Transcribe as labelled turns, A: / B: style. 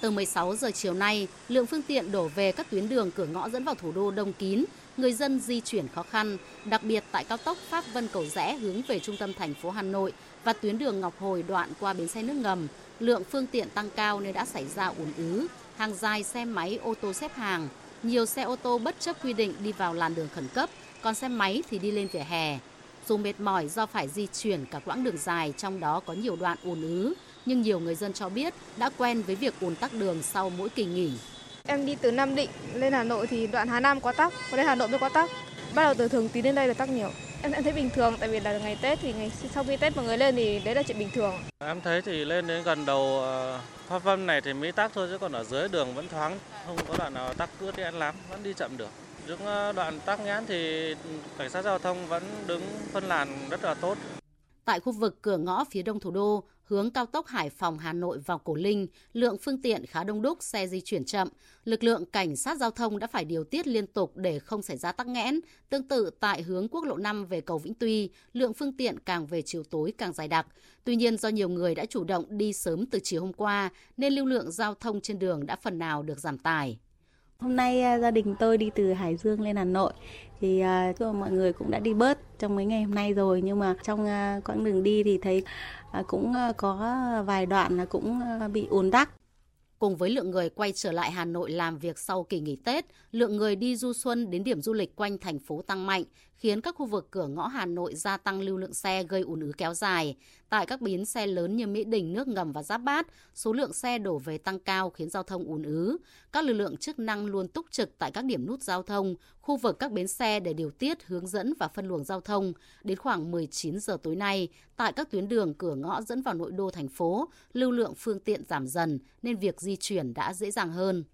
A: Từ 16 giờ chiều nay, lượng phương tiện đổ về các tuyến đường cửa ngõ dẫn vào thủ đô đông kín, người dân di chuyển khó khăn, đặc biệt tại cao tốc Pháp Vân Cầu Rẽ hướng về trung tâm thành phố Hà Nội và tuyến đường Ngọc Hồi đoạn qua bến xe nước ngầm. Lượng phương tiện tăng cao nên đã xảy ra ùn ứ, hàng dài xe máy ô tô xếp hàng. Nhiều xe ô tô bất chấp quy định đi vào làn đường khẩn cấp, còn xe máy thì đi lên vỉa hè. Dù mệt mỏi do phải di chuyển cả quãng đường dài, trong đó có nhiều đoạn ùn ứ, nhưng nhiều người dân cho biết đã quen với việc ùn tắc đường sau mỗi kỳ nghỉ.
B: Em đi từ Nam Định lên Hà Nội thì đoạn Hà Nam quá tắc, còn lên Hà Nội mới quá tắc. Bắt đầu từ Thường Tín đến đây là tắc nhiều. Em, em thấy bình thường tại vì là ngày Tết thì ngày sau khi Tết mọi người lên thì đấy là chuyện bình thường.
C: Em thấy thì lên đến gần đầu ờ, Pháp Vân này thì mới tắc thôi chứ còn ở dưới đường vẫn thoáng, không có đoạn nào tắc cướp đi lắm, vẫn đi chậm được. Những ờ, đoạn tắc nghẽn thì cảnh sát giao thông vẫn đứng phân làn rất là tốt.
A: Tại khu vực cửa ngõ phía đông thủ đô, hướng cao tốc Hải Phòng Hà Nội vào Cổ Linh, lượng phương tiện khá đông đúc, xe di chuyển chậm. Lực lượng cảnh sát giao thông đã phải điều tiết liên tục để không xảy ra tắc nghẽn. Tương tự tại hướng quốc lộ 5 về cầu Vĩnh Tuy, lượng phương tiện càng về chiều tối càng dài đặc. Tuy nhiên do nhiều người đã chủ động đi sớm từ chiều hôm qua nên lưu lượng giao thông trên đường đã phần nào được giảm tải.
D: Hôm nay à, gia đình tôi đi từ Hải Dương lên Hà Nội. Thì uh, mọi người cũng đã đi bớt trong mấy ngày hôm nay rồi. Nhưng mà trong uh, quãng đường đi thì thấy uh, cũng uh, có vài đoạn là cũng uh, bị ùn tắc.
A: Cùng với lượng người quay trở lại Hà Nội làm việc sau kỳ nghỉ Tết, lượng người đi du xuân đến điểm du lịch quanh thành phố tăng mạnh, khiến các khu vực cửa ngõ Hà Nội gia tăng lưu lượng xe gây ùn ứ kéo dài. Tại các bến xe lớn như Mỹ Đình, Nước Ngầm và Giáp Bát, số lượng xe đổ về tăng cao khiến giao thông ùn ứ. Các lực lượng chức năng luôn túc trực tại các điểm nút giao thông, khu vực các bến xe để điều tiết, hướng dẫn và phân luồng giao thông. Đến khoảng 19 giờ tối nay, tại các tuyến đường cửa ngõ dẫn vào nội đô thành phố, lưu lượng phương tiện giảm dần nên việc di chuyển đã dễ dàng hơn.